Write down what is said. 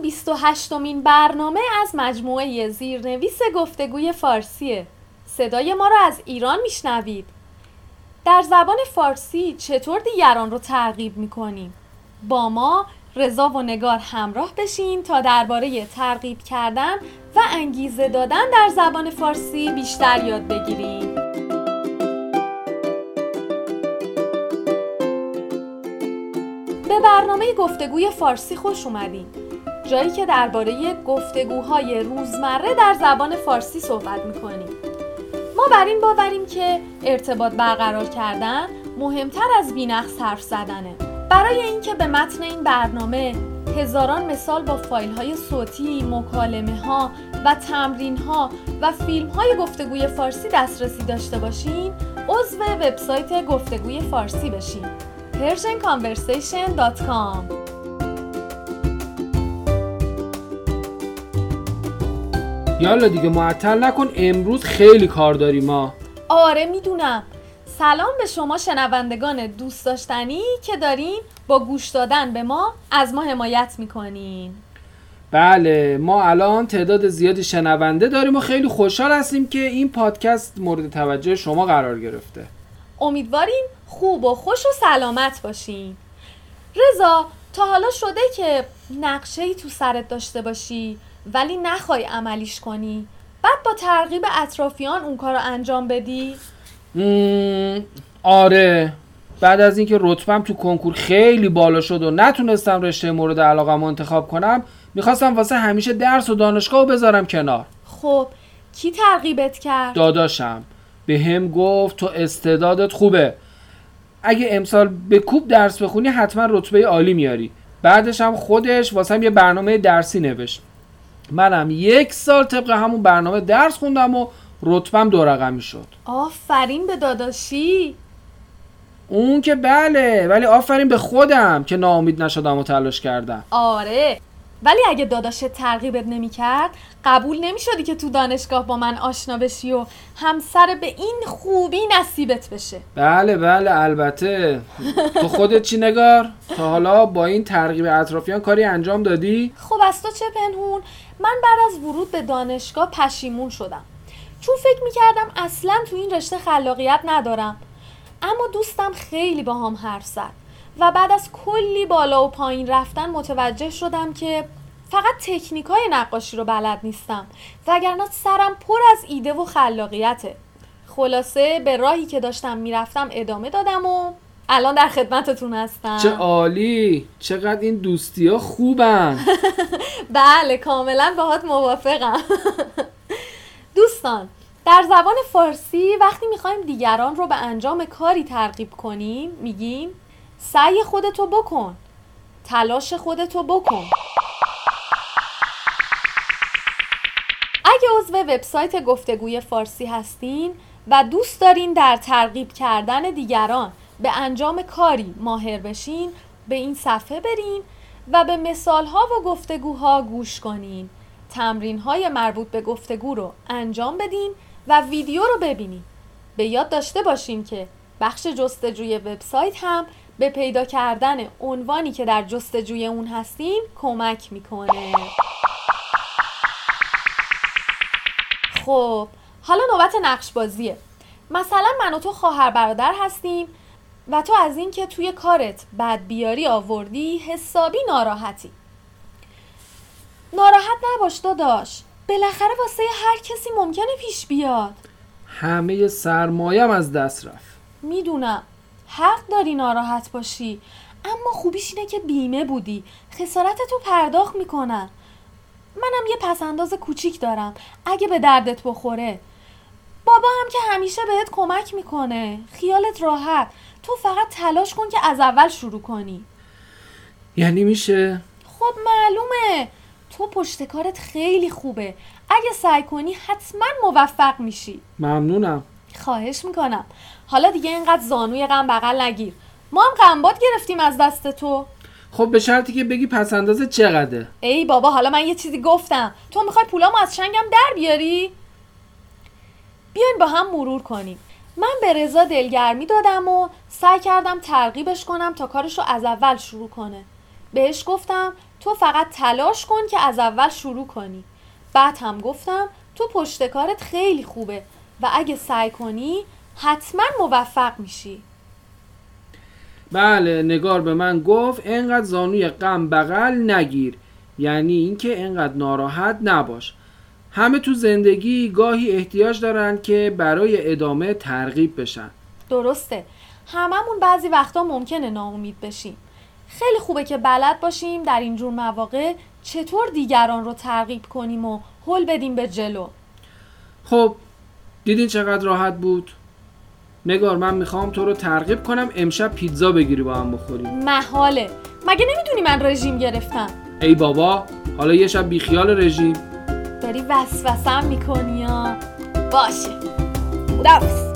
این 28 مین برنامه از مجموعه زیرنویس گفتگوی فارسیه صدای ما را از ایران میشنوید در زبان فارسی چطور دیگران رو ترغیب می‌کنیم؟ با ما رضا و نگار همراه بشین تا درباره ترغیب کردن و انگیزه دادن در زبان فارسی بیشتر یاد بگیریم. به برنامه گفتگوی فارسی خوش اومدین. جایی که درباره گفتگوهای روزمره در زبان فارسی صحبت می‌کنیم. ما بر این باوریم که ارتباط برقرار کردن مهمتر از بینقص حرف زدنه. برای اینکه به متن این برنامه هزاران مثال با فایل های صوتی، مکالمه ها و تمرین ها و فیلم های گفتگوی فارسی دسترسی داشته باشین عضو وبسایت گفتگوی فارسی بشین persianconversation.com یالا دیگه معطل نکن امروز خیلی کار داریم ما آره می‌دونم. سلام به شما شنوندگان دوست داشتنی که دارین با گوش دادن به ما از ما حمایت می‌کنین. بله ما الان تعداد زیادی شنونده داریم و خیلی خوشحال هستیم که این پادکست مورد توجه شما قرار گرفته. امیدواریم خوب و خوش و سلامت باشین. رضا تا حالا شده که نقشه ای تو سرت داشته باشی؟ ولی نخوای عملیش کنی. بعد با ترغیب اطرافیان اون کار رو انجام بدی؟ آره. بعد از اینکه رتبم تو کنکور خیلی بالا شد و نتونستم رشته مورد علاقم انتخاب کنم می‌خواستم واسه همیشه درس و دانشگاه بذارم کنار. خب کی ترغیبت کرد؟ داداشم. به هم گفت تو استعدادت خوبه. اگه امسال به کوب درس بخونی حتما رتبه عالی میاری. بعدش هم خودش واسه یه برنامه درسی نوشت. منم یک سال طبق همون برنامه درس خوندم و رتبم دو رقمی شد. آفرین به داداشی. اون که بله ولی آفرین به خودم که ناامید نشدم و تلاش کردم. آره. ولی اگه داداشت ترغیبت نمی‌کرد قبول نمی‌شدی که تو دانشگاه با من آشنا بشی و همسر به این خوبی نصیبت بشه. بله بله البته. تو خودت چی نگار؟ تا حالا با این ترغیب اطرافیان کاری انجام دادی؟ خب از تو چه پنهون؟ من بعد از ورود به دانشگاه پشیمون شدم. چون فکر می‌کردم اصلا تو این رشته خلاقیت ندارم. اما دوستم خیلی با هم حرف زد. و بعد از کلی بالا و پایین رفتن متوجه شدم که فقط تکنیک های نقاشی رو بلد نیستم. وگرنه سرم پر از ایده و خلاقیته. خلاصه به راهی که داشتم می‌رفتم ادامه دادم و الان در خدمتتون هستم. چه عالی! چقدر این دوستی ها خوبن. بله کاملا باهات موافقم. دوستان در زبان فارسی وقتی می‌خوایم دیگران رو به انجام کاری ترغیب کنیم میگیم سعی خودتو بکن. تلاش خودتو بکن. اگه عضو وبسایت گفتگوی فارسی هستین و دوست دارین در ترغیب کردن دیگران به انجام کاری ماهر بشین به این صفحه برین و به مثال ها و گفتگوها گوش کنین. تمرین های مربوط به گفتگو رو انجام بدین و ویدیو رو ببینین. به یاد داشته باشین که بخش جستجوی وبسایت هم به پیدا کردن عنوانی که در جستجوی اون هستیم کمک می‌کنه. خب حالا نوبت نقش بازیه مثلا من و تو خواهر برادر هستیم و تو از اینکه توی کارت بد بیاری آوردی حسابی ناراحتی. ناراحت نباش داداش. بالاخره واسه هر کسی ممکنه پیش بیاد. همه سرمایم از دست رفت. می‌دونم. حق داری ناراحت باشی. اما خوبیش اینه که بیمه بودی. خسارتتو پرداخت می‌کنن. منم یه پسنداز کوچیک دارم. اگه به دردت بخوره. بابا هم که همیشه بهت کمک می‌کنه. خیالت راحت. تو فقط تلاش کن که از اول شروع کنی. یعنی میشه؟ خب معلومه. تو پشت کارت خیلی خوبه. اگه سعی کنی حتما موفق میشی. ممنونم. خواهش می‌کنم. حالا دیگه اینقدر زانوی غم بغل نگیر. ما هم غمباد گرفتیم از دست تو. خب به شرطی که بگی پس اندازه چقدره؟ ای بابا حالا من یه چیزی گفتم. تو می‌خوای پولامو از شنگم در بیاری؟ بیاین با هم مرور کنیم. من به رضا دلگرمی دادم و سعی کردم ترغیبش کنم تا کارشو از اول شروع کنه. بهش گفتم تو فقط تلاش کن که از اول شروع کنی. بعد هم گفتم تو پشتکارت خیلی خوبه. و اگه سعی کنی حتما موفق میشی. بله نگار به من گفت انقدر زانوی غم بغل نگیر. یعنی اینکه انقدر ناراحت نباش. همه تو زندگی گاهی احتیاج دارن که برای ادامه ترغیب بشن. درسته. هممون بعضی وقتا ممکنه ناامید بشیم. خیلی خوبه که بلد باشیم در اینجور مواقع چطور دیگران رو ترغیب کنیم و حل بدیم به جلو. خب دیدین چقدر راحت بود؟ نگار من می‌خوام تو رو ترغیب کنم امشب پیتزا بگیری با هم بخوریم. محاله. مگه نمی‌دونی من رژیم گرفتم؟ ای بابا حالا یه شب بیخیال رژیم. داری وسوسم می‌کنی یا باشه. خدافز